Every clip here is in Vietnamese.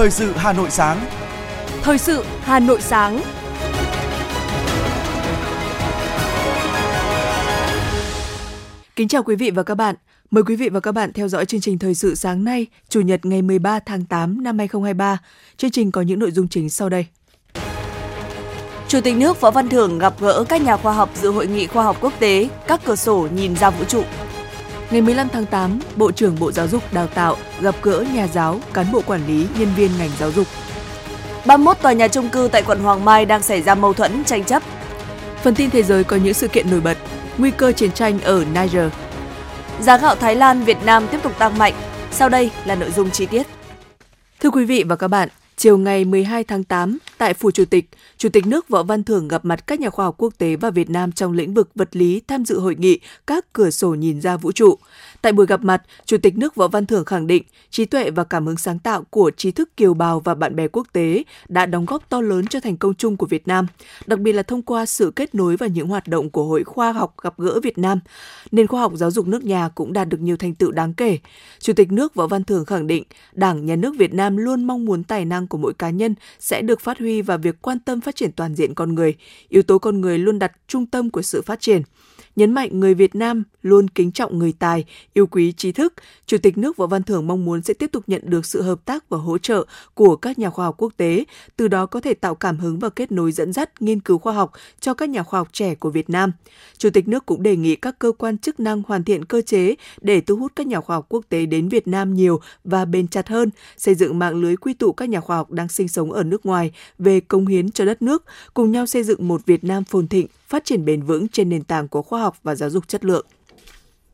Thời sự Hà Nội sáng. Thời sự Hà Nội sáng. Kính chào quý vị và các bạn. Mời quý vị và các bạn theo dõi chương trình Thời sự sáng nay, Chủ nhật ngày 13 tháng 8 năm 2023. Chương trình có những nội dung chính sau đây. Chủ tịch nước Võ Văn Thưởng gặp gỡ các nhà khoa học dự hội nghị khoa học quốc tế Các cửa sổ nhìn ra vũ trụ. Ngày 15 tháng 8, Bộ trưởng Bộ Giáo dục Đào tạo gặp gỡ nhà giáo, cán bộ quản lý, nhân viên ngành giáo dục. 31 tòa nhà chung cư tại quận Hoàng Mai đang xảy ra mâu thuẫn tranh chấp. Phần tin thế giới có những sự kiện nổi bật, nguy cơ chiến tranh ở Niger. Giá gạo Thái Lan, Việt Nam tiếp tục tăng mạnh. Sau đây là nội dung chi tiết. Thưa quý vị và các bạn, chiều ngày 12 tháng 8, tại Phủ Chủ tịch, Chủ tịch nước Võ Văn Thưởng gặp mặt các nhà khoa học quốc tế và Việt Nam trong lĩnh vực vật lý tham dự hội nghị Các cửa sổ nhìn ra vũ trụ. Tại buổi gặp mặt, Chủ tịch nước Võ Văn Thưởng khẳng định trí tuệ và cảm hứng sáng tạo của trí thức kiều bào và bạn bè quốc tế đã đóng góp to lớn cho thành công chung của Việt Nam, đặc biệt là thông qua sự kết nối và những hoạt động của Hội Khoa học gặp gỡ Việt Nam. Nền khoa học giáo dục nước nhà cũng đạt được nhiều thành tựu đáng kể. Chủ tịch nước Võ Văn Thưởng khẳng định, Đảng, Nhà nước Việt Nam luôn mong muốn tài năng của mỗi cá nhân sẽ được phát huy và việc quan tâm phát triển toàn diện con người. Yếu tố con người luôn đặt trung tâm của sự phát triển nhấn mạnh người Việt Nam luôn kính trọng người tài, yêu quý trí thức. Chủ tịch nước Võ Văn Thưởng mong muốn sẽ tiếp tục nhận được sự hợp tác và hỗ trợ của các nhà khoa học quốc tế, từ đó có thể tạo cảm hứng và kết nối dẫn dắt nghiên cứu khoa học cho các nhà khoa học trẻ của Việt Nam. Chủ tịch nước cũng đề nghị các cơ quan chức năng hoàn thiện cơ chế để thu hút các nhà khoa học quốc tế đến Việt Nam nhiều và bền chặt hơn, xây dựng mạng lưới quy tụ các nhà khoa học đang sinh sống ở nước ngoài về công hiến cho đất nước, cùng nhau xây dựng một Việt Nam phồn thịnh, phát triển bền vững trên nền tảng của khoa học học và giáo dục chất lượng.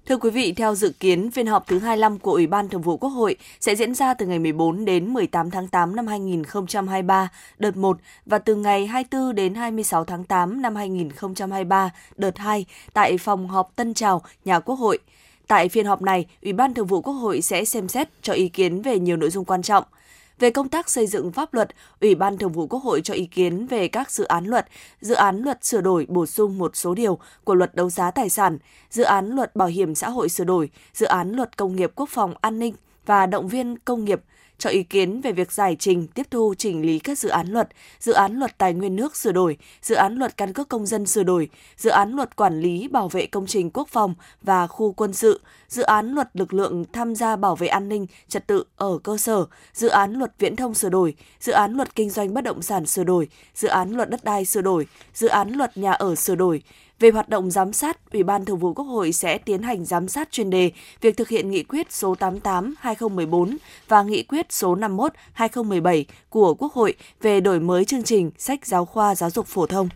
Thưa quý vị, theo dự kiến, phiên họp thứ 25 của Ủy ban Thường vụ Quốc hội sẽ diễn ra từ ngày 14 đến 18 tháng 8 năm 2023, đợt 1, và từ ngày 24 đến 26 tháng 8 năm 2023, đợt 2, tại phòng họp Tân Trào, nhà Quốc hội. Tại phiên họp này, Ủy ban Thường vụ Quốc hội sẽ xem xét cho ý kiến về nhiều nội dung quan trọng – về công tác xây dựng pháp luật, Ủy ban Thường vụ Quốc hội cho ý kiến về các dự án luật, dự án luật sửa đổi bổ sung một số điều của luật đấu giá tài sản, dự án luật bảo hiểm xã hội sửa đổi, dự án luật công nghiệp quốc phòng an ninh và động viên công nghiệp – cho ý kiến về việc giải trình, tiếp thu chỉnh lý các dự án luật, dự án luật tài nguyên nước sửa đổi, dự án luật căn cước công dân sửa đổi, dự án luật quản lý bảo vệ công trình quốc phòng và khu quân sự, dự án luật lực lượng tham gia bảo vệ an ninh trật tự ở cơ sở, dự án luật viễn thông sửa đổi, dự án luật kinh doanh bất động sản sửa đổi, dự án luật đất đai sửa đổi, dự án luật nhà ở sửa đổi, về hoạt động giám sát, Ủy ban Thường vụ Quốc hội sẽ tiến hành giám sát chuyên đề việc thực hiện nghị quyết số 88/2014 và nghị quyết số 51/2017 của Quốc hội về đổi mới chương trình sách giáo khoa giáo dục phổ thông.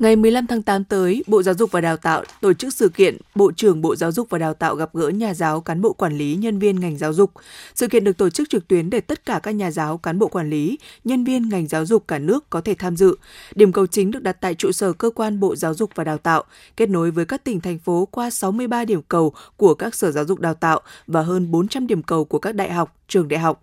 Ngày 15 tháng 8 tới, Bộ Giáo dục và Đào tạo tổ chức sự kiện Bộ trưởng Bộ Giáo dục và Đào tạo gặp gỡ nhà giáo, cán bộ quản lý, nhân viên ngành giáo dục. Sự kiện được tổ chức trực tuyến để tất cả các nhà giáo, cán bộ quản lý, nhân viên ngành giáo dục cả nước có thể tham dự. Điểm cầu chính được đặt tại trụ sở cơ quan Bộ Giáo dục và Đào tạo, kết nối với các tỉnh thành phố qua 63 điểm cầu của các sở giáo dục đào tạo và hơn 400 điểm cầu của các đại học, trường đại học.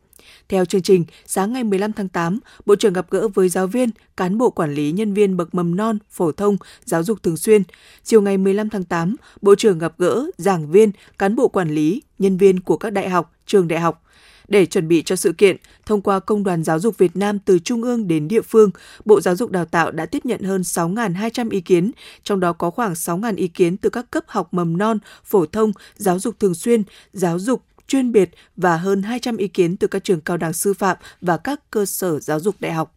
Theo chương trình, sáng ngày 15 tháng 8, Bộ trưởng gặp gỡ với giáo viên, cán bộ quản lý nhân viên bậc mầm non, phổ thông, giáo dục thường xuyên. Chiều ngày 15 tháng 8, Bộ trưởng gặp gỡ giảng viên, cán bộ quản lý, nhân viên của các đại học, trường đại học. Để chuẩn bị cho sự kiện, thông qua Công đoàn Giáo dục Việt Nam từ trung ương đến địa phương, Bộ Giáo dục Đào tạo đã tiếp nhận hơn 6.200 ý kiến, trong đó có khoảng 6.000 ý kiến từ các cấp học mầm non, phổ thông, giáo dục thường xuyên, giáo dục chuyên biệt và hơn 200 ý kiến từ các trường cao đẳng sư phạm và các cơ sở giáo dục đại học.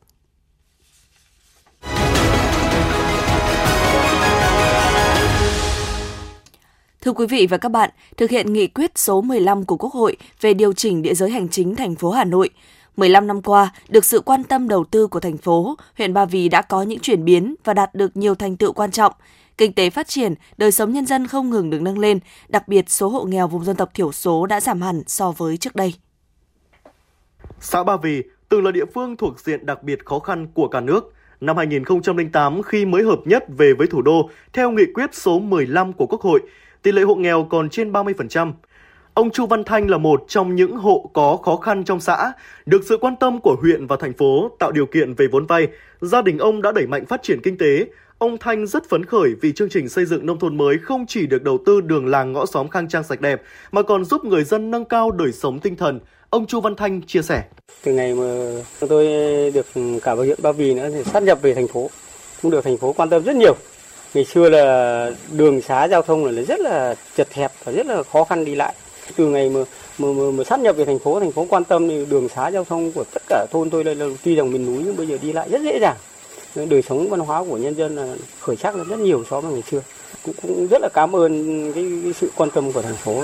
Thưa quý vị và các bạn, thực hiện nghị quyết số 15 của Quốc hội về điều chỉnh địa giới hành chính thành phố Hà Nội, 15 năm qua, được sự quan tâm đầu tư của thành phố, huyện Ba Vì đã có những chuyển biến và đạt được nhiều thành tựu quan trọng kinh tế phát triển, đời sống nhân dân không ngừng được nâng lên, đặc biệt số hộ nghèo vùng dân tộc thiểu số đã giảm hẳn so với trước đây. Xã Ba Vì từng là địa phương thuộc diện đặc biệt khó khăn của cả nước. Năm 2008 khi mới hợp nhất về với thủ đô theo nghị quyết số 15 của Quốc hội, tỷ lệ hộ nghèo còn trên 30%. Ông Chu Văn Thanh là một trong những hộ có khó khăn trong xã, được sự quan tâm của huyện và thành phố tạo điều kiện về vốn vay, gia đình ông đã đẩy mạnh phát triển kinh tế, Ông Thanh rất phấn khởi vì chương trình xây dựng nông thôn mới không chỉ được đầu tư đường làng ngõ xóm khang trang sạch đẹp mà còn giúp người dân nâng cao đời sống tinh thần. Ông Chu Văn Thanh chia sẻ. Từ ngày mà tôi được cả vào huyện Ba Vì nữa thì sát nhập về thành phố, cũng được thành phố quan tâm rất nhiều. Ngày xưa là đường xá giao thông là rất là chật hẹp và rất là khó khăn đi lại. Từ ngày mà mà, mà, mà sát nhập về thành phố, thành phố quan tâm thì đường xá giao thông của tất cả thôn tôi đây là tuy rằng miền núi nhưng bây giờ đi lại rất dễ dàng. Đời sống văn hóa của nhân dân là khởi sắc rất nhiều so với ngày xưa. Cũng, cũng rất là cảm ơn cái, cái sự quan tâm của thành phố.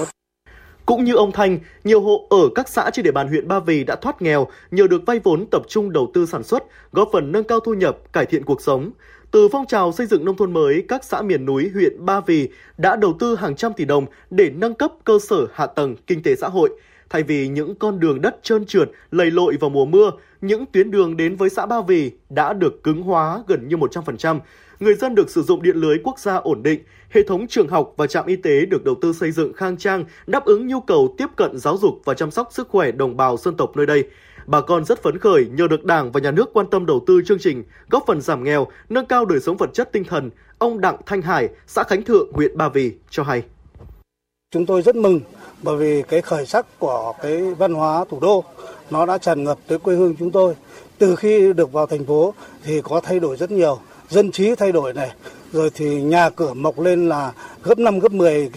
Cũng như ông Thanh, nhiều hộ ở các xã trên địa bàn huyện Ba Vì đã thoát nghèo nhờ được vay vốn tập trung đầu tư sản xuất, góp phần nâng cao thu nhập, cải thiện cuộc sống. Từ phong trào xây dựng nông thôn mới, các xã miền núi huyện Ba Vì đã đầu tư hàng trăm tỷ đồng để nâng cấp cơ sở hạ tầng kinh tế xã hội. Thay vì những con đường đất trơn trượt, lầy lội vào mùa mưa, những tuyến đường đến với xã Ba Vì đã được cứng hóa gần như 100%. Người dân được sử dụng điện lưới quốc gia ổn định, hệ thống trường học và trạm y tế được đầu tư xây dựng khang trang, đáp ứng nhu cầu tiếp cận giáo dục và chăm sóc sức khỏe đồng bào dân tộc nơi đây. Bà con rất phấn khởi nhờ được Đảng và Nhà nước quan tâm đầu tư chương trình, góp phần giảm nghèo, nâng cao đời sống vật chất tinh thần. Ông Đặng Thanh Hải, xã Khánh Thượng, huyện Ba Vì cho hay. Chúng tôi rất mừng bởi vì cái khởi sắc của cái văn hóa thủ đô nó đã tràn ngập tới quê hương chúng tôi. Từ khi được vào thành phố thì có thay đổi rất nhiều, dân trí thay đổi này, rồi thì nhà cửa mọc lên là gấp 5 gấp 10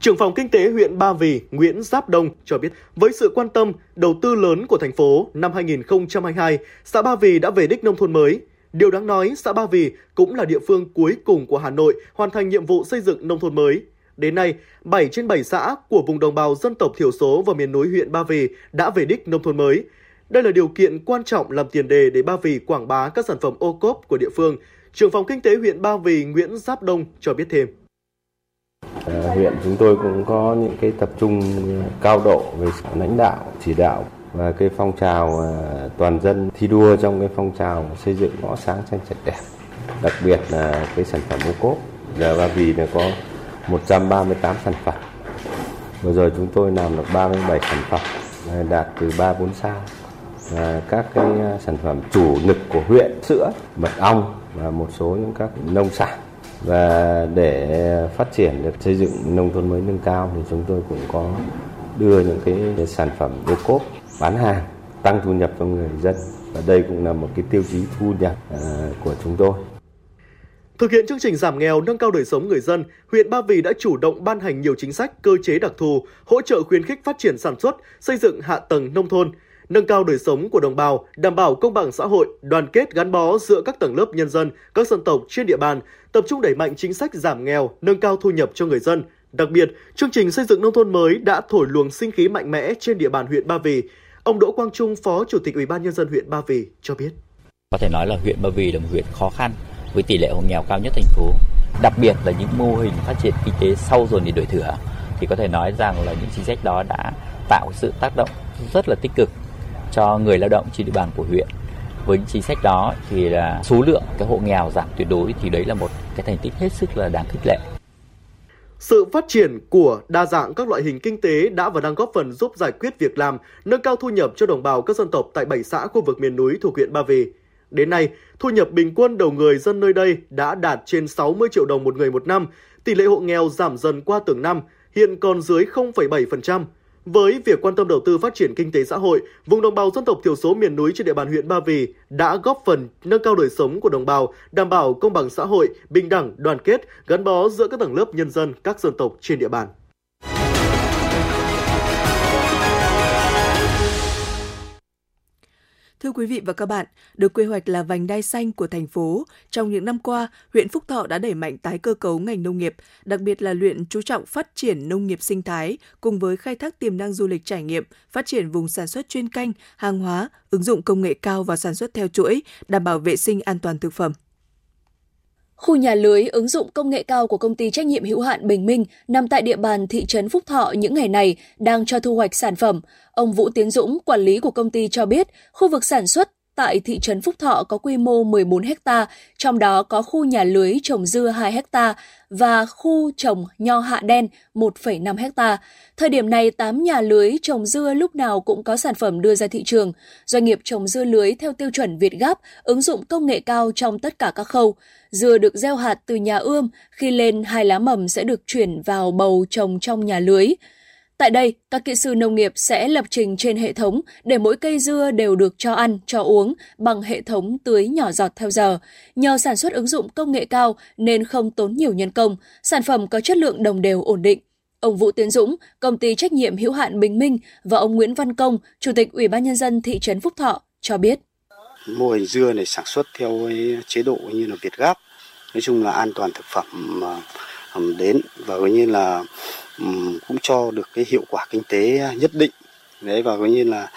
Trưởng phòng kinh tế huyện Ba Vì Nguyễn Giáp Đông cho biết, với sự quan tâm, đầu tư lớn của thành phố năm 2022, xã Ba Vì đã về đích nông thôn mới. Điều đáng nói, xã Ba Vì cũng là địa phương cuối cùng của Hà Nội hoàn thành nhiệm vụ xây dựng nông thôn mới. Đến nay, 7 trên 7 xã của vùng đồng bào dân tộc thiểu số và miền núi huyện Ba Vì đã về đích nông thôn mới. Đây là điều kiện quan trọng làm tiền đề để Ba Vì quảng bá các sản phẩm ô cốp của địa phương. Trưởng phòng kinh tế huyện Ba Vì Nguyễn Giáp Đông cho biết thêm. À, huyện chúng tôi cũng có những cái tập trung cao độ về lãnh đạo, chỉ đạo và cái phong trào ờ, toàn dân thi đua trong cái phong trào xây dựng ngõ sáng xanh sạch đẹp. Đặc biệt là cái sản phẩm ô cốp. Giờ Ba Vì là có 138 sản phẩm. Vừa rồi chúng tôi làm được 37 sản phẩm đạt từ 3 4 sao. Và các cái à, sản phẩm chủ lực của huyện sữa, mật ong và một số những các nông sản và để phát triển được xây dựng nông thôn mới nâng cao thì chúng tôi cũng có đưa những cái sản phẩm ô cốp bán hàng tăng thu nhập cho người dân và đây cũng là một cái tiêu chí thu nhập à, của chúng tôi. Thực hiện chương trình giảm nghèo, nâng cao đời sống người dân, huyện Ba Vì đã chủ động ban hành nhiều chính sách, cơ chế đặc thù, hỗ trợ khuyến khích phát triển sản xuất, xây dựng hạ tầng nông thôn, nâng cao đời sống của đồng bào, đảm bảo công bằng xã hội, đoàn kết gắn bó giữa các tầng lớp nhân dân, các dân tộc trên địa bàn, tập trung đẩy mạnh chính sách giảm nghèo, nâng cao thu nhập cho người dân. Đặc biệt, chương trình xây dựng nông thôn mới đã thổi luồng sinh khí mạnh mẽ trên địa bàn huyện Ba Vì. Ông Đỗ Quang Trung, Phó Chủ tịch Ủy ban nhân dân huyện Ba Vì cho biết. Có thể nói là huyện Ba Vì là một huyện khó khăn với tỷ lệ hộ nghèo cao nhất thành phố. Đặc biệt là những mô hình phát triển kinh tế sau dồn đi đổi thửa thì có thể nói rằng là những chính sách đó đã tạo sự tác động rất là tích cực cho người lao động trên địa bàn của huyện với những chính sách đó thì là số lượng cái hộ nghèo giảm tuyệt đối thì đấy là một cái thành tích hết sức là đáng khích lệ. Sự phát triển của đa dạng các loại hình kinh tế đã và đang góp phần giúp giải quyết việc làm, nâng cao thu nhập cho đồng bào các dân tộc tại bảy xã khu vực miền núi thuộc huyện Ba Vì. Đến nay, thu nhập bình quân đầu người dân nơi đây đã đạt trên 60 triệu đồng một người một năm, tỷ lệ hộ nghèo giảm dần qua từng năm, hiện còn dưới 0,7%. Với việc quan tâm đầu tư phát triển kinh tế xã hội, vùng đồng bào dân tộc thiểu số miền núi trên địa bàn huyện Ba Vì đã góp phần nâng cao đời sống của đồng bào, đảm bảo công bằng xã hội, bình đẳng, đoàn kết, gắn bó giữa các tầng lớp nhân dân các dân tộc trên địa bàn. Thưa quý vị và các bạn, được quy hoạch là vành đai xanh của thành phố, trong những năm qua, huyện Phúc Thọ đã đẩy mạnh tái cơ cấu ngành nông nghiệp, đặc biệt là luyện chú trọng phát triển nông nghiệp sinh thái cùng với khai thác tiềm năng du lịch trải nghiệm, phát triển vùng sản xuất chuyên canh, hàng hóa, ứng dụng công nghệ cao vào sản xuất theo chuỗi, đảm bảo vệ sinh an toàn thực phẩm. Khu nhà lưới ứng dụng công nghệ cao của công ty trách nhiệm hữu hạn Bình Minh nằm tại địa bàn thị trấn Phúc Thọ những ngày này đang cho thu hoạch sản phẩm. Ông Vũ Tiến Dũng, quản lý của công ty cho biết, khu vực sản xuất tại thị trấn Phúc Thọ có quy mô 14 ha, trong đó có khu nhà lưới trồng dưa 2 ha và khu trồng nho hạ đen 1,5 ha. Thời điểm này, 8 nhà lưới trồng dưa lúc nào cũng có sản phẩm đưa ra thị trường. Doanh nghiệp trồng dưa lưới theo tiêu chuẩn Việt Gáp, ứng dụng công nghệ cao trong tất cả các khâu. Dưa được gieo hạt từ nhà ươm, khi lên hai lá mầm sẽ được chuyển vào bầu trồng trong nhà lưới. Tại đây, các kỹ sư nông nghiệp sẽ lập trình trên hệ thống để mỗi cây dưa đều được cho ăn, cho uống bằng hệ thống tưới nhỏ giọt theo giờ. Nhờ sản xuất ứng dụng công nghệ cao nên không tốn nhiều nhân công, sản phẩm có chất lượng đồng đều ổn định. Ông Vũ Tiến Dũng, công ty trách nhiệm hữu hạn Bình Minh và ông Nguyễn Văn Công, Chủ tịch Ủy ban nhân dân thị trấn Phúc Thọ cho biết. Mô hình dưa này sản xuất theo chế độ như là Việt Gáp, nói chung là an toàn thực phẩm à, đến và coi như là cũng cho được cái hiệu quả kinh tế nhất định đấy, và coi như là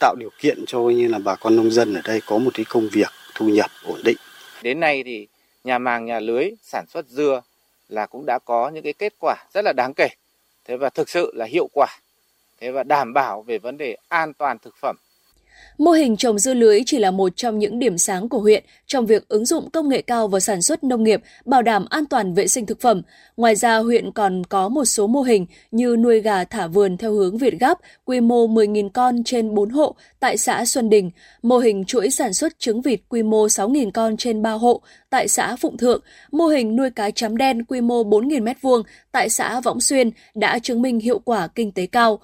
tạo điều kiện cho coi như là bà con nông dân ở đây có một cái công việc thu nhập ổn định. Đến nay thì nhà màng, nhà lưới sản xuất dưa là cũng đã có những cái kết quả rất là đáng kể. Thế và thực sự là hiệu quả. Thế và đảm bảo về vấn đề an toàn thực phẩm Mô hình trồng dưa lưới chỉ là một trong những điểm sáng của huyện trong việc ứng dụng công nghệ cao vào sản xuất nông nghiệp, bảo đảm an toàn vệ sinh thực phẩm. Ngoài ra, huyện còn có một số mô hình như nuôi gà thả vườn theo hướng Việt Gáp, quy mô 10.000 con trên 4 hộ tại xã Xuân Đình, mô hình chuỗi sản xuất trứng vịt quy mô 6.000 con trên 3 hộ tại xã Phụng Thượng, mô hình nuôi cá chấm đen quy mô 4.000 m2 tại xã Võng Xuyên đã chứng minh hiệu quả kinh tế cao.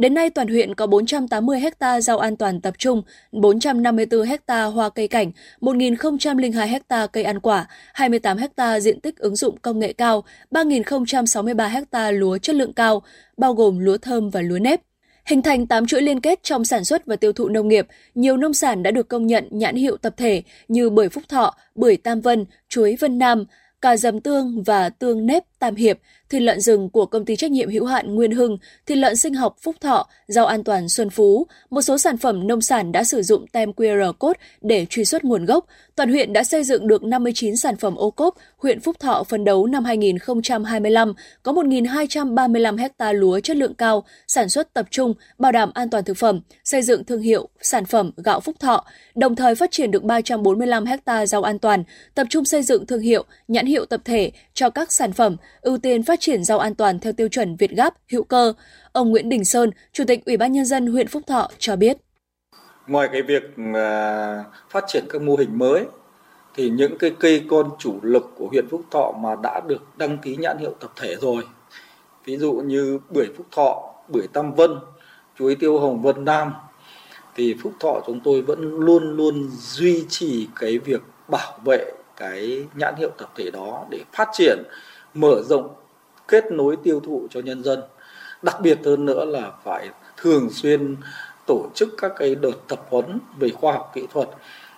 Đến nay, toàn huyện có 480 ha rau an toàn tập trung, 454 ha hoa cây cảnh, 1.002 ha cây ăn quả, 28 ha diện tích ứng dụng công nghệ cao, 3.063 ha lúa chất lượng cao, bao gồm lúa thơm và lúa nếp. Hình thành 8 chuỗi liên kết trong sản xuất và tiêu thụ nông nghiệp, nhiều nông sản đã được công nhận nhãn hiệu tập thể như bưởi Phúc Thọ, bưởi Tam Vân, chuối Vân Nam, cà dầm tương và tương nếp Tam Hiệp, thịt lợn rừng của công ty trách nhiệm hữu hạn Nguyên Hưng, thịt lợn sinh học Phúc Thọ, rau an toàn Xuân Phú. Một số sản phẩm nông sản đã sử dụng tem QR code để truy xuất nguồn gốc. Toàn huyện đã xây dựng được 59 sản phẩm ô cốp. Huyện Phúc Thọ phấn đấu năm 2025 có 1.235 hecta lúa chất lượng cao, sản xuất tập trung, bảo đảm an toàn thực phẩm, xây dựng thương hiệu sản phẩm gạo Phúc Thọ, đồng thời phát triển được 345 hecta rau an toàn, tập trung xây dựng thương hiệu, nhãn hiệu tập thể cho các sản phẩm, ưu tiên phát triển rau an toàn theo tiêu chuẩn Việt Gáp, hữu cơ. Ông Nguyễn Đình Sơn, Chủ tịch Ủy ban nhân dân huyện Phúc Thọ cho biết. Ngoài cái việc à, phát triển các mô hình mới thì những cái cây con chủ lực của huyện Phúc Thọ mà đã được đăng ký nhãn hiệu tập thể rồi. Ví dụ như bưởi Phúc Thọ, bưởi Tam Vân, chuối tiêu hồng Vân Nam thì Phúc Thọ chúng tôi vẫn luôn luôn duy trì cái việc bảo vệ cái nhãn hiệu tập thể đó để phát triển mở rộng kết nối tiêu thụ cho nhân dân đặc biệt hơn nữa là phải thường xuyên tổ chức các cái đợt tập huấn về khoa học kỹ thuật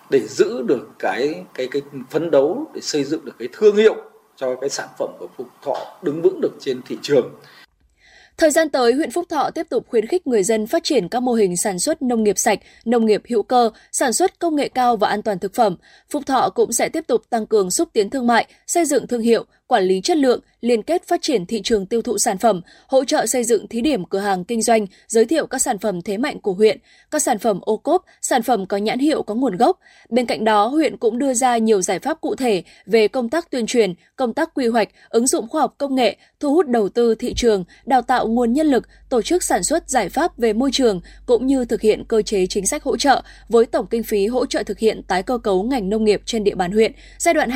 để giữ được cái cái cái phấn đấu để xây dựng được cái thương hiệu cho cái sản phẩm của Phúc Thọ đứng vững được trên thị trường. Thời gian tới, huyện Phúc Thọ tiếp tục khuyến khích người dân phát triển các mô hình sản xuất nông nghiệp sạch, nông nghiệp hữu cơ, sản xuất công nghệ cao và an toàn thực phẩm. Phúc Thọ cũng sẽ tiếp tục tăng cường xúc tiến thương mại, xây dựng thương hiệu, quản lý chất lượng, liên kết phát triển thị trường tiêu thụ sản phẩm, hỗ trợ xây dựng thí điểm cửa hàng kinh doanh, giới thiệu các sản phẩm thế mạnh của huyện, các sản phẩm ô cốp, sản phẩm có nhãn hiệu có nguồn gốc. Bên cạnh đó, huyện cũng đưa ra nhiều giải pháp cụ thể về công tác tuyên truyền, công tác quy hoạch, ứng dụng khoa học công nghệ, thu hút đầu tư thị trường, đào tạo nguồn nhân lực, tổ chức sản xuất giải pháp về môi trường cũng như thực hiện cơ chế chính sách hỗ trợ với tổng kinh phí hỗ trợ thực hiện tái cơ cấu ngành nông nghiệp trên địa bàn huyện giai đoạn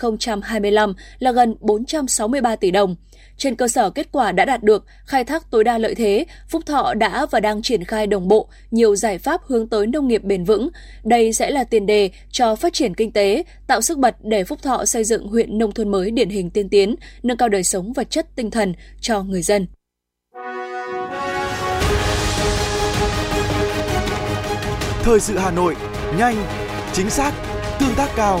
2025 là gần 463 tỷ đồng. Trên cơ sở kết quả đã đạt được, khai thác tối đa lợi thế, Phúc Thọ đã và đang triển khai đồng bộ nhiều giải pháp hướng tới nông nghiệp bền vững. Đây sẽ là tiền đề cho phát triển kinh tế, tạo sức bật để Phúc Thọ xây dựng huyện nông thôn mới điển hình tiên tiến, nâng cao đời sống vật chất tinh thần cho người dân. Thời sự Hà Nội, nhanh, chính xác, tương tác cao.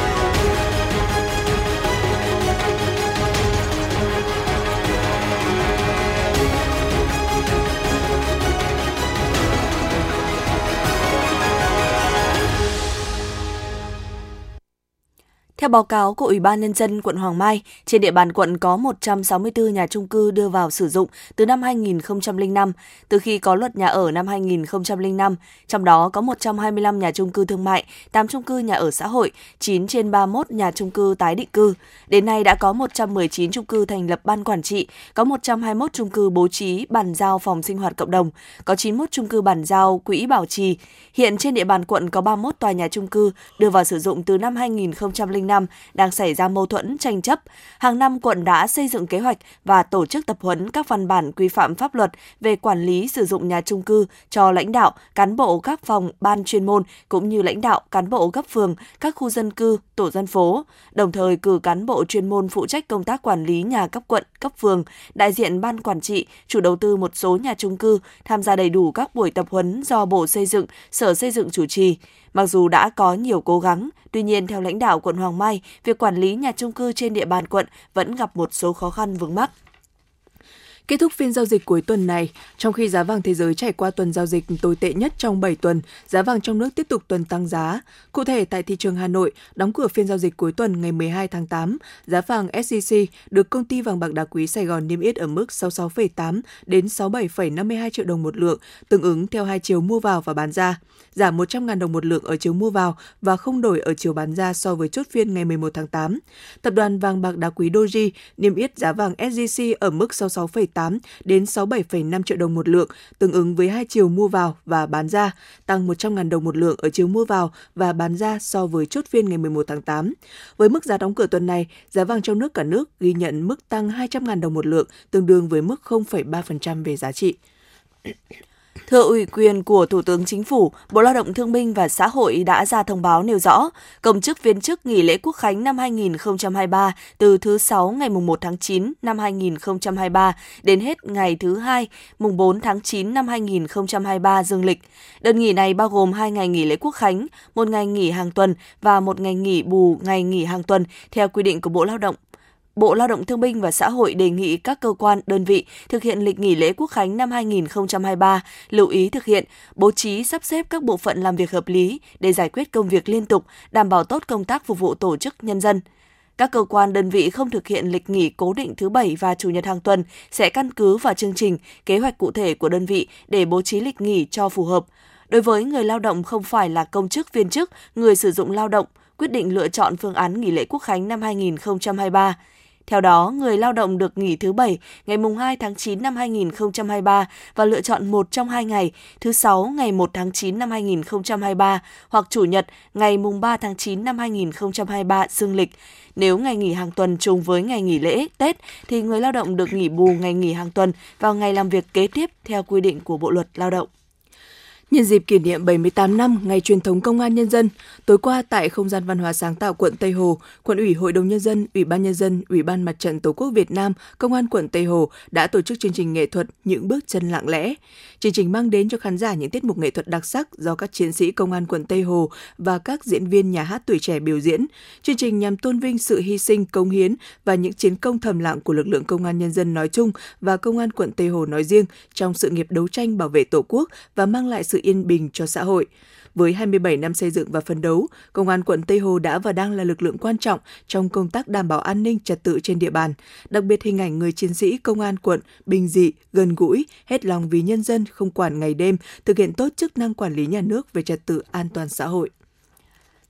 Theo báo cáo của Ủy ban Nhân dân quận Hoàng Mai, trên địa bàn quận có 164 nhà trung cư đưa vào sử dụng từ năm 2005, từ khi có luật nhà ở năm 2005, trong đó có 125 nhà trung cư thương mại, 8 trung cư nhà ở xã hội, 9 trên 31 nhà trung cư tái định cư. Đến nay đã có 119 trung cư thành lập ban quản trị, có 121 trung cư bố trí bàn giao phòng sinh hoạt cộng đồng, có 91 trung cư bàn giao quỹ bảo trì. Hiện trên địa bàn quận có 31 tòa nhà trung cư đưa vào sử dụng từ năm 2005 đang xảy ra mâu thuẫn tranh chấp. Hàng năm quận đã xây dựng kế hoạch và tổ chức tập huấn các văn bản quy phạm pháp luật về quản lý sử dụng nhà trung cư cho lãnh đạo, cán bộ các phòng ban chuyên môn cũng như lãnh đạo, cán bộ cấp phường, các khu dân cư, tổ dân phố, đồng thời cử cán bộ chuyên môn phụ trách công tác quản lý nhà cấp quận, cấp phường, đại diện ban quản trị, chủ đầu tư một số nhà trung cư tham gia đầy đủ các buổi tập huấn do Bộ Xây dựng, Sở Xây dựng chủ trì. Mặc dù đã có nhiều cố gắng, tuy nhiên theo lãnh đạo quận Hoàng Mai, việc quản lý nhà trung cư trên địa bàn quận vẫn gặp một số khó khăn vướng mắc. Kết thúc phiên giao dịch cuối tuần này, trong khi giá vàng thế giới trải qua tuần giao dịch tồi tệ nhất trong 7 tuần, giá vàng trong nước tiếp tục tuần tăng giá. Cụ thể tại thị trường Hà Nội, đóng cửa phiên giao dịch cuối tuần ngày 12 tháng 8, giá vàng SJC được công ty vàng bạc đá quý Sài Gòn niêm yết ở mức 66,8 đến 67,52 triệu đồng một lượng, tương ứng theo hai chiều mua vào và bán ra, giảm 100.000 đồng một lượng ở chiều mua vào và không đổi ở chiều bán ra so với chốt phiên ngày 11 tháng 8. Tập đoàn vàng bạc đá quý Doji niêm yết giá vàng SJC ở mức 66,8 68 đến 67,5 triệu đồng một lượng, tương ứng với hai chiều mua vào và bán ra, tăng 100.000 đồng một lượng ở chiều mua vào và bán ra so với chốt phiên ngày 11 tháng 8. Với mức giá đóng cửa tuần này, giá vàng trong nước cả nước ghi nhận mức tăng 200.000 đồng một lượng, tương đương với mức 0,3% về giá trị. Thưa ủy quyền của Thủ tướng Chính phủ, Bộ Lao động Thương binh và Xã hội đã ra thông báo nêu rõ, công chức viên chức nghỉ lễ Quốc khánh năm 2023 từ thứ 6 ngày mùng 1 tháng 9 năm 2023 đến hết ngày thứ 2 mùng 4 tháng 9 năm 2023 dương lịch. Đợt nghỉ này bao gồm 2 ngày nghỉ lễ Quốc khánh, một ngày nghỉ hàng tuần và một ngày nghỉ bù ngày nghỉ hàng tuần theo quy định của Bộ Lao động Bộ Lao động Thương binh và Xã hội đề nghị các cơ quan, đơn vị thực hiện lịch nghỉ lễ Quốc khánh năm 2023, lưu ý thực hiện, bố trí sắp xếp các bộ phận làm việc hợp lý để giải quyết công việc liên tục, đảm bảo tốt công tác phục vụ tổ chức nhân dân. Các cơ quan đơn vị không thực hiện lịch nghỉ cố định thứ bảy và chủ nhật hàng tuần sẽ căn cứ vào chương trình, kế hoạch cụ thể của đơn vị để bố trí lịch nghỉ cho phù hợp. Đối với người lao động không phải là công chức viên chức, người sử dụng lao động, quyết định lựa chọn phương án nghỉ lễ Quốc khánh năm 2023 theo đó, người lao động được nghỉ thứ Bảy ngày mùng 2 tháng 9 năm 2023 và lựa chọn một trong hai ngày, thứ Sáu ngày 1 tháng 9 năm 2023 hoặc Chủ nhật ngày mùng 3 tháng 9 năm 2023 dương lịch. Nếu ngày nghỉ hàng tuần trùng với ngày nghỉ lễ Tết thì người lao động được nghỉ bù ngày nghỉ hàng tuần vào ngày làm việc kế tiếp theo quy định của Bộ luật Lao động. Nhân dịp kỷ niệm 78 năm Ngày truyền thống Công an Nhân dân, tối qua tại Không gian văn hóa sáng tạo quận Tây Hồ, Quận ủy Hội đồng Nhân dân, Ủy ban Nhân dân, Ủy ban Mặt trận Tổ quốc Việt Nam, Công an quận Tây Hồ đã tổ chức chương trình nghệ thuật Những bước chân lặng lẽ. Chương trình mang đến cho khán giả những tiết mục nghệ thuật đặc sắc do các chiến sĩ Công an quận Tây Hồ và các diễn viên nhà hát tuổi trẻ biểu diễn. Chương trình nhằm tôn vinh sự hy sinh, công hiến và những chiến công thầm lặng của lực lượng Công an Nhân dân nói chung và Công an quận Tây Hồ nói riêng trong sự nghiệp đấu tranh bảo vệ Tổ quốc và mang lại sự yên bình cho xã hội. Với 27 năm xây dựng và phấn đấu, Công an quận Tây Hồ đã và đang là lực lượng quan trọng trong công tác đảm bảo an ninh trật tự trên địa bàn. Đặc biệt hình ảnh người chiến sĩ công an quận bình dị, gần gũi, hết lòng vì nhân dân, không quản ngày đêm, thực hiện tốt chức năng quản lý nhà nước về trật tự an toàn xã hội.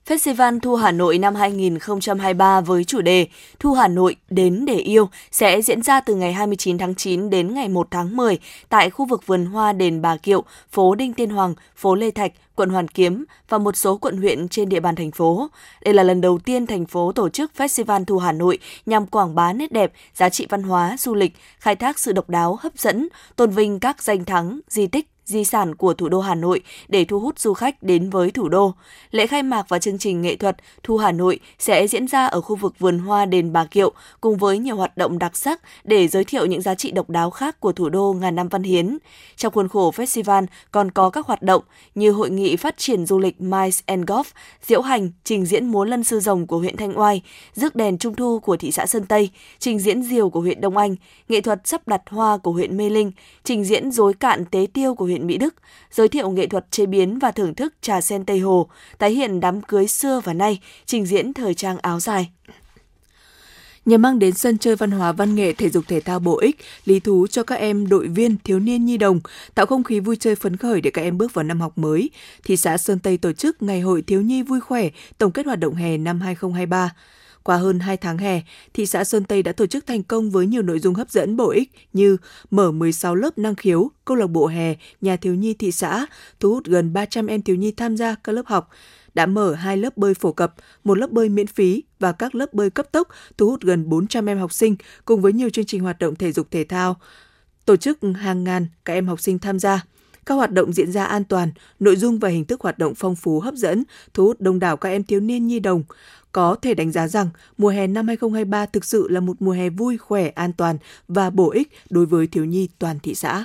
Festival Thu Hà Nội năm 2023 với chủ đề Thu Hà Nội đến để yêu sẽ diễn ra từ ngày 29 tháng 9 đến ngày 1 tháng 10 tại khu vực vườn hoa đền Bà Kiệu, phố Đinh Tiên Hoàng, phố Lê Thạch, quận Hoàn Kiếm và một số quận huyện trên địa bàn thành phố. Đây là lần đầu tiên thành phố tổ chức Festival Thu Hà Nội nhằm quảng bá nét đẹp, giá trị văn hóa, du lịch, khai thác sự độc đáo, hấp dẫn, tôn vinh các danh thắng, di tích, di sản của thủ đô Hà Nội để thu hút du khách đến với thủ đô. Lễ khai mạc và chương trình nghệ thuật Thu Hà Nội sẽ diễn ra ở khu vực vườn hoa đền Bà Kiệu cùng với nhiều hoạt động đặc sắc để giới thiệu những giá trị độc đáo khác của thủ đô ngàn năm văn hiến. Trong khuôn khổ festival còn có các hoạt động như hội nghị phát triển du lịch Mice and Golf, diễu hành, trình diễn múa lân sư rồng của huyện Thanh Oai, rước đèn trung thu của thị xã Sơn Tây, trình diễn diều của huyện Đông Anh, nghệ thuật sắp đặt hoa của huyện Mê Linh, trình diễn rối cạn tế tiêu của huyện huyện Mỹ Đức, giới thiệu nghệ thuật chế biến và thưởng thức trà sen Tây Hồ, tái hiện đám cưới xưa và nay, trình diễn thời trang áo dài nhằm mang đến sân chơi văn hóa văn nghệ thể dục thể thao bổ ích, lý thú cho các em đội viên, thiếu niên nhi đồng, tạo không khí vui chơi phấn khởi để các em bước vào năm học mới. Thị xã Sơn Tây tổ chức Ngày hội thiếu nhi vui khỏe, tổng kết hoạt động hè năm 2023. Qua hơn 2 tháng hè, thị xã Sơn Tây đã tổ chức thành công với nhiều nội dung hấp dẫn bổ ích như mở 16 lớp năng khiếu, câu lạc bộ hè, nhà thiếu nhi thị xã, thu hút gần 300 em thiếu nhi tham gia các lớp học, đã mở hai lớp bơi phổ cập, một lớp bơi miễn phí và các lớp bơi cấp tốc thu hút gần 400 em học sinh cùng với nhiều chương trình hoạt động thể dục thể thao. Tổ chức hàng ngàn các em học sinh tham gia. Các hoạt động diễn ra an toàn, nội dung và hình thức hoạt động phong phú hấp dẫn, thu hút đông đảo các em thiếu niên nhi đồng. Có thể đánh giá rằng mùa hè năm 2023 thực sự là một mùa hè vui, khỏe, an toàn và bổ ích đối với thiếu nhi toàn thị xã.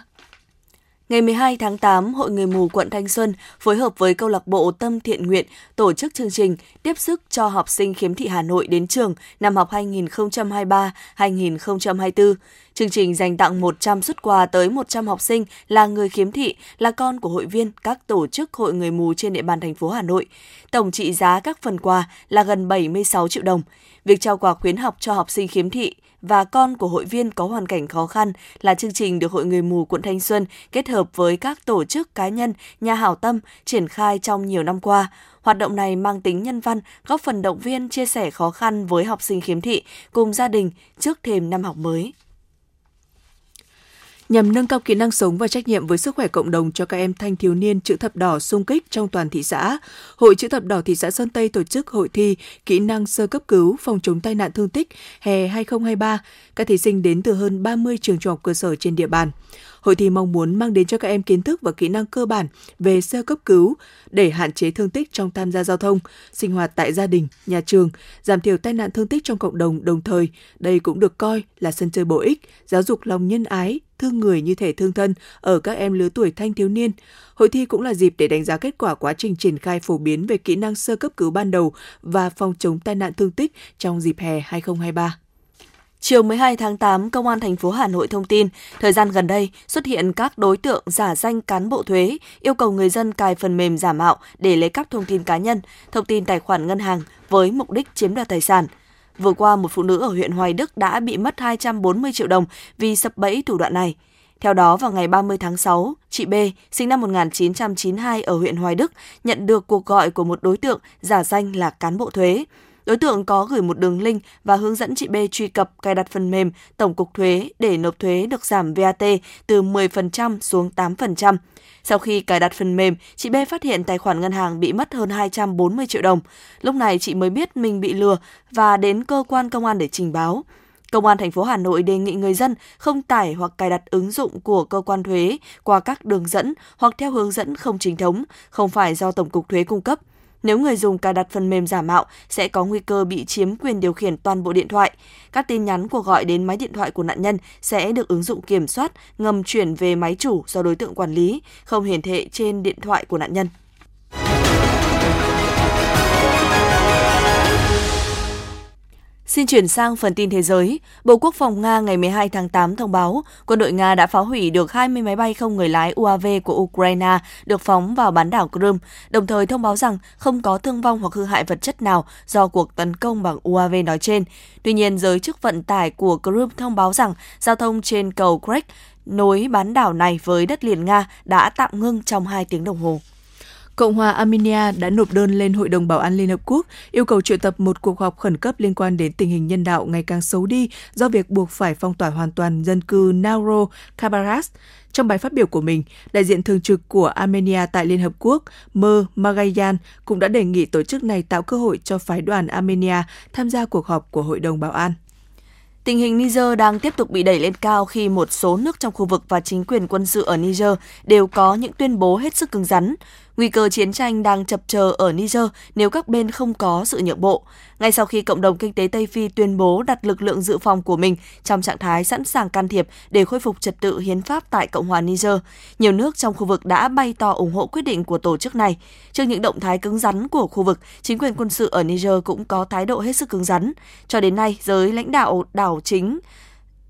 Ngày 12 tháng 8, Hội Người mù quận Thanh Xuân phối hợp với câu lạc bộ Tâm Thiện Nguyện tổ chức chương trình tiếp sức cho học sinh khiếm thị Hà Nội đến trường năm học 2023-2024. Chương trình dành tặng 100 xuất quà tới 100 học sinh là người khiếm thị, là con của hội viên các tổ chức hội người mù trên địa bàn thành phố Hà Nội. Tổng trị giá các phần quà là gần 76 triệu đồng. Việc trao quà khuyến học cho học sinh khiếm thị và con của hội viên có hoàn cảnh khó khăn là chương trình được Hội Người Mù quận Thanh Xuân kết hợp với các tổ chức cá nhân, nhà hảo tâm triển khai trong nhiều năm qua. Hoạt động này mang tính nhân văn, góp phần động viên chia sẻ khó khăn với học sinh khiếm thị cùng gia đình trước thềm năm học mới nhằm nâng cao kỹ năng sống và trách nhiệm với sức khỏe cộng đồng cho các em thanh thiếu niên chữ thập đỏ xung kích trong toàn thị xã. Hội chữ thập đỏ thị xã Sơn Tây tổ chức hội thi kỹ năng sơ cấp cứu phòng chống tai nạn thương tích hè 2023. Các thí sinh đến từ hơn 30 trường trung học cơ sở trên địa bàn. Hội thi mong muốn mang đến cho các em kiến thức và kỹ năng cơ bản về sơ cấp cứu để hạn chế thương tích trong tham gia giao thông, sinh hoạt tại gia đình, nhà trường, giảm thiểu tai nạn thương tích trong cộng đồng đồng thời. Đây cũng được coi là sân chơi bổ ích, giáo dục lòng nhân ái, thương người như thể thương thân ở các em lứa tuổi thanh thiếu niên. Hội thi cũng là dịp để đánh giá kết quả quá trình triển khai phổ biến về kỹ năng sơ cấp cứu ban đầu và phòng chống tai nạn thương tích trong dịp hè 2023. Chiều 12 tháng 8, Công an thành phố Hà Nội thông tin, thời gian gần đây xuất hiện các đối tượng giả danh cán bộ thuế, yêu cầu người dân cài phần mềm giả mạo để lấy cắp thông tin cá nhân, thông tin tài khoản ngân hàng với mục đích chiếm đoạt tài sản. Vừa qua, một phụ nữ ở huyện Hoài Đức đã bị mất 240 triệu đồng vì sập bẫy thủ đoạn này. Theo đó, vào ngày 30 tháng 6, chị B, sinh năm 1992 ở huyện Hoài Đức, nhận được cuộc gọi của một đối tượng giả danh là cán bộ thuế. Đối tượng có gửi một đường link và hướng dẫn chị B truy cập cài đặt phần mềm Tổng cục Thuế để nộp thuế được giảm VAT từ 10% xuống 8%. Sau khi cài đặt phần mềm, chị B phát hiện tài khoản ngân hàng bị mất hơn 240 triệu đồng. Lúc này chị mới biết mình bị lừa và đến cơ quan công an để trình báo. Công an thành phố Hà Nội đề nghị người dân không tải hoặc cài đặt ứng dụng của cơ quan thuế qua các đường dẫn hoặc theo hướng dẫn không chính thống, không phải do Tổng cục Thuế cung cấp. Nếu người dùng cài đặt phần mềm giả mạo sẽ có nguy cơ bị chiếm quyền điều khiển toàn bộ điện thoại. Các tin nhắn cuộc gọi đến máy điện thoại của nạn nhân sẽ được ứng dụng kiểm soát ngầm chuyển về máy chủ do đối tượng quản lý, không hiển thị trên điện thoại của nạn nhân. Xin chuyển sang phần tin thế giới. Bộ Quốc phòng Nga ngày 12 tháng 8 thông báo quân đội Nga đã phá hủy được 20 máy bay không người lái UAV của Ukraine được phóng vào bán đảo Crimea, đồng thời thông báo rằng không có thương vong hoặc hư hại vật chất nào do cuộc tấn công bằng UAV nói trên. Tuy nhiên, giới chức vận tải của Crimea thông báo rằng giao thông trên cầu Craig nối bán đảo này với đất liền Nga đã tạm ngưng trong 2 tiếng đồng hồ. Cộng hòa Armenia đã nộp đơn lên Hội đồng Bảo an Liên Hợp Quốc yêu cầu triệu tập một cuộc họp khẩn cấp liên quan đến tình hình nhân đạo ngày càng xấu đi do việc buộc phải phong tỏa hoàn toàn dân cư Nauro Kabaras. Trong bài phát biểu của mình, đại diện thường trực của Armenia tại Liên Hợp Quốc, Mơ Magayan, cũng đã đề nghị tổ chức này tạo cơ hội cho phái đoàn Armenia tham gia cuộc họp của Hội đồng Bảo an. Tình hình Niger đang tiếp tục bị đẩy lên cao khi một số nước trong khu vực và chính quyền quân sự ở Niger đều có những tuyên bố hết sức cứng rắn. Nguy cơ chiến tranh đang chập chờ ở Niger nếu các bên không có sự nhượng bộ. Ngay sau khi cộng đồng kinh tế Tây Phi tuyên bố đặt lực lượng dự phòng của mình trong trạng thái sẵn sàng can thiệp để khôi phục trật tự hiến pháp tại Cộng hòa Niger, nhiều nước trong khu vực đã bày tỏ ủng hộ quyết định của tổ chức này. Trước những động thái cứng rắn của khu vực, chính quyền quân sự ở Niger cũng có thái độ hết sức cứng rắn. Cho đến nay, giới lãnh đạo đảo chính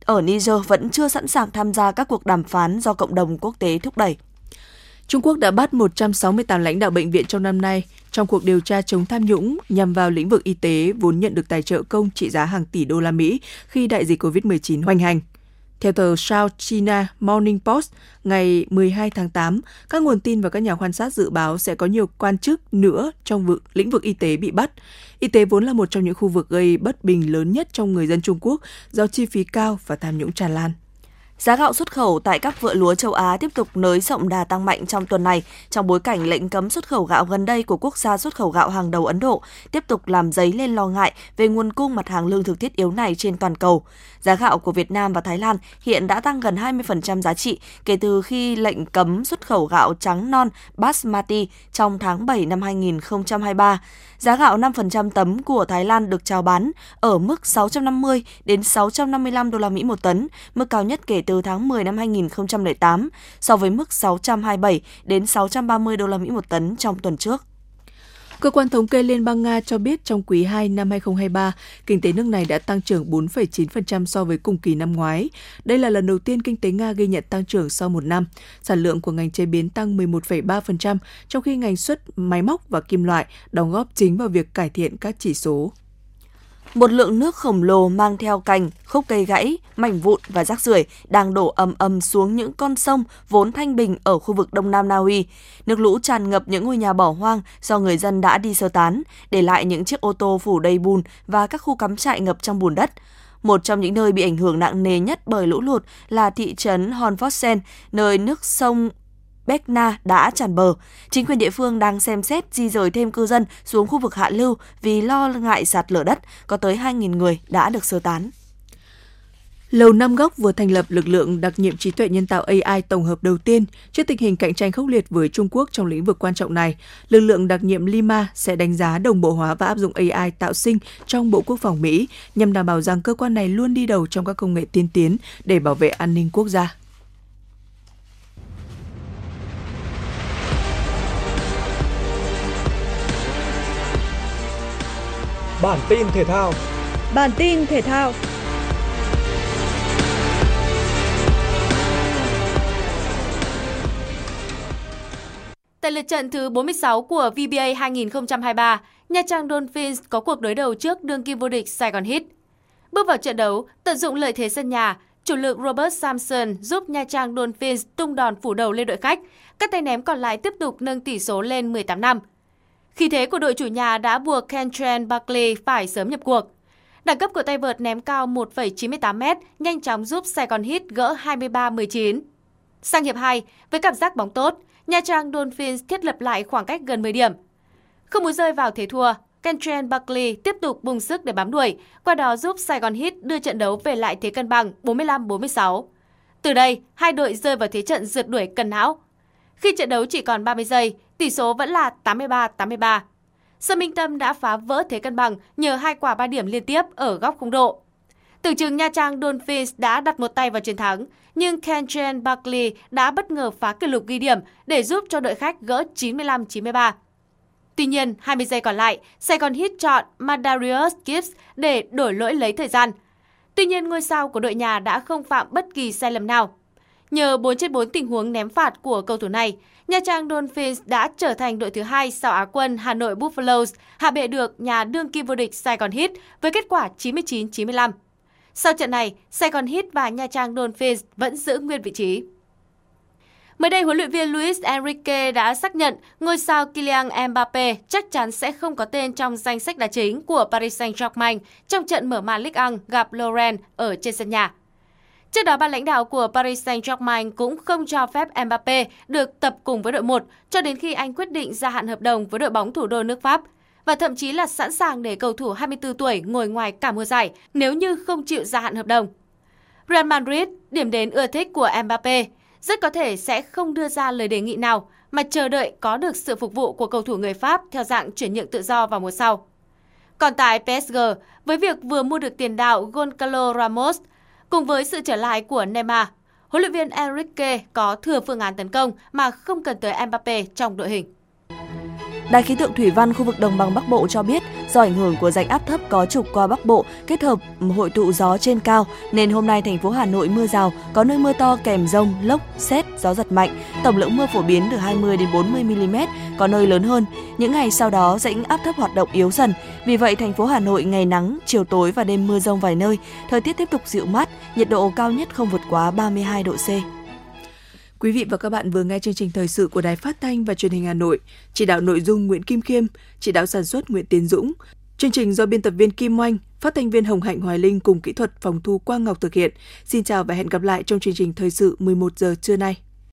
ở Niger vẫn chưa sẵn sàng tham gia các cuộc đàm phán do cộng đồng quốc tế thúc đẩy. Trung Quốc đã bắt 168 lãnh đạo bệnh viện trong năm nay trong cuộc điều tra chống tham nhũng nhằm vào lĩnh vực y tế vốn nhận được tài trợ công trị giá hàng tỷ đô la Mỹ khi đại dịch COVID-19 hoành hành. Theo tờ South China Morning Post, ngày 12 tháng 8, các nguồn tin và các nhà quan sát dự báo sẽ có nhiều quan chức nữa trong vực, lĩnh vực y tế bị bắt. Y tế vốn là một trong những khu vực gây bất bình lớn nhất trong người dân Trung Quốc do chi phí cao và tham nhũng tràn lan. Giá gạo xuất khẩu tại các vựa lúa châu Á tiếp tục nới rộng đà tăng mạnh trong tuần này, trong bối cảnh lệnh cấm xuất khẩu gạo gần đây của quốc gia xuất khẩu gạo hàng đầu Ấn Độ tiếp tục làm dấy lên lo ngại về nguồn cung mặt hàng lương thực thiết yếu này trên toàn cầu. Giá gạo của Việt Nam và Thái Lan hiện đã tăng gần 20% giá trị kể từ khi lệnh cấm xuất khẩu gạo trắng non Basmati trong tháng 7 năm 2023. Giá gạo 5% tấm của Thái Lan được chào bán ở mức 650 đến 655 đô la Mỹ một tấn, mức cao nhất kể từ tháng 10 năm 2008 so với mức 627 đến 630 đô la Mỹ một tấn trong tuần trước. Cơ quan thống kê Liên bang Nga cho biết trong quý 2 năm 2023, kinh tế nước này đã tăng trưởng 4,9% so với cùng kỳ năm ngoái. Đây là lần đầu tiên kinh tế Nga ghi nhận tăng trưởng sau một năm. Sản lượng của ngành chế biến tăng 11,3%, trong khi ngành xuất máy móc và kim loại đóng góp chính vào việc cải thiện các chỉ số. Một lượng nước khổng lồ mang theo cành, khúc cây gãy, mảnh vụn và rác rưởi đang đổ ầm ầm xuống những con sông vốn thanh bình ở khu vực Đông Nam Na Uy. Nước lũ tràn ngập những ngôi nhà bỏ hoang do người dân đã đi sơ tán, để lại những chiếc ô tô phủ đầy bùn và các khu cắm trại ngập trong bùn đất. Một trong những nơi bị ảnh hưởng nặng nề nhất bởi lũ lụt là thị trấn Honvosen, nơi nước sông Bekna đã tràn bờ. Chính quyền địa phương đang xem xét di rời thêm cư dân xuống khu vực hạ lưu vì lo ngại sạt lở đất, có tới 2.000 người đã được sơ tán. Lầu Năm Góc vừa thành lập lực lượng đặc nhiệm trí tuệ nhân tạo AI tổng hợp đầu tiên trước tình hình cạnh tranh khốc liệt với Trung Quốc trong lĩnh vực quan trọng này. Lực lượng đặc nhiệm Lima sẽ đánh giá đồng bộ hóa và áp dụng AI tạo sinh trong Bộ Quốc phòng Mỹ nhằm đảm bảo rằng cơ quan này luôn đi đầu trong các công nghệ tiên tiến để bảo vệ an ninh quốc gia. Bản tin thể thao. Bản tin thể thao. Tại lượt trận thứ 46 của VBA 2023, Nha Trang Dolphins có cuộc đối đầu trước đương kim vô địch Saigon Heat. Bước vào trận đấu, tận dụng lợi thế sân nhà, chủ lực Robert Samson giúp Nha Trang Dolphins tung đòn phủ đầu lên đội khách. Các tay ném còn lại tiếp tục nâng tỷ số lên 18 năm. Khi thế của đội chủ nhà đã buộc Kentren Buckley phải sớm nhập cuộc. Đẳng cấp của tay vợt ném cao 1,98m nhanh chóng giúp Saigon Heat gỡ 23-19. Sang hiệp 2, với cảm giác bóng tốt, Nha Trang Dolphins thiết lập lại khoảng cách gần 10 điểm. Không muốn rơi vào thế thua, Kentren Buckley tiếp tục bùng sức để bám đuổi, qua đó giúp Saigon Heat đưa trận đấu về lại thế cân bằng 45-46. Từ đây, hai đội rơi vào thế trận rượt đuổi cần não. Khi trận đấu chỉ còn 30 giây, tỷ số vẫn là 83-83. Sơn Minh Tâm đã phá vỡ thế cân bằng nhờ hai quả 3 điểm liên tiếp ở góc khung độ. Tưởng chừng Nha Trang Dolphins đã đặt một tay vào chiến thắng, nhưng Kentrell Buckley đã bất ngờ phá kỷ lục ghi điểm để giúp cho đội khách gỡ 95-93. Tuy nhiên, 20 giây còn lại, Sài Gòn Hit chọn Madarius Gibbs để đổi lỗi lấy thời gian. Tuy nhiên, ngôi sao của đội nhà đã không phạm bất kỳ sai lầm nào. Nhờ 4 trên 4 tình huống ném phạt của cầu thủ này, Nha Trang Dolphins đã trở thành đội thứ hai sau Á quân Hà Nội Buffaloes hạ bệ được nhà đương kim vô địch Sài Gòn Heat với kết quả 99-95. Sau trận này, Sài Gòn Heat và Nha Trang Dolphins vẫn giữ nguyên vị trí. Mới đây, huấn luyện viên Luis Enrique đã xác nhận ngôi sao Kylian Mbappe chắc chắn sẽ không có tên trong danh sách đá chính của Paris Saint-Germain trong trận mở màn Ligue 1 gặp Lorient ở trên sân nhà. Trước đó, ban lãnh đạo của Paris Saint-Germain cũng không cho phép Mbappe được tập cùng với đội 1 cho đến khi anh quyết định gia hạn hợp đồng với đội bóng thủ đô nước Pháp và thậm chí là sẵn sàng để cầu thủ 24 tuổi ngồi ngoài cả mùa giải nếu như không chịu gia hạn hợp đồng. Real Madrid, điểm đến ưa thích của Mbappe, rất có thể sẽ không đưa ra lời đề nghị nào mà chờ đợi có được sự phục vụ của cầu thủ người Pháp theo dạng chuyển nhượng tự do vào mùa sau. Còn tại PSG, với việc vừa mua được tiền đạo Goncalo Ramos, cùng với sự trở lại của Neymar, huấn luyện viên Enrique có thừa phương án tấn công mà không cần tới Mbappe trong đội hình. Đài khí tượng thủy văn khu vực đồng bằng Bắc Bộ cho biết, do ảnh hưởng của rãnh áp thấp có trục qua Bắc Bộ kết hợp hội tụ gió trên cao nên hôm nay thành phố Hà Nội mưa rào, có nơi mưa to kèm rông, lốc, xét, gió giật mạnh. Tổng lượng mưa phổ biến từ 20 đến 40 mm, có nơi lớn hơn. Những ngày sau đó rãnh áp thấp hoạt động yếu dần. Vì vậy thành phố Hà Nội ngày nắng, chiều tối và đêm mưa rông vài nơi, thời tiết tiếp tục dịu mát, nhiệt độ cao nhất không vượt quá 32 độ C. Quý vị và các bạn vừa nghe chương trình thời sự của Đài Phát thanh và Truyền hình Hà Nội, chỉ đạo nội dung Nguyễn Kim Khiêm, chỉ đạo sản xuất Nguyễn Tiến Dũng. Chương trình do biên tập viên Kim Oanh, phát thanh viên Hồng Hạnh Hoài Linh cùng kỹ thuật phòng thu Quang Ngọc thực hiện. Xin chào và hẹn gặp lại trong chương trình thời sự 11 giờ trưa nay.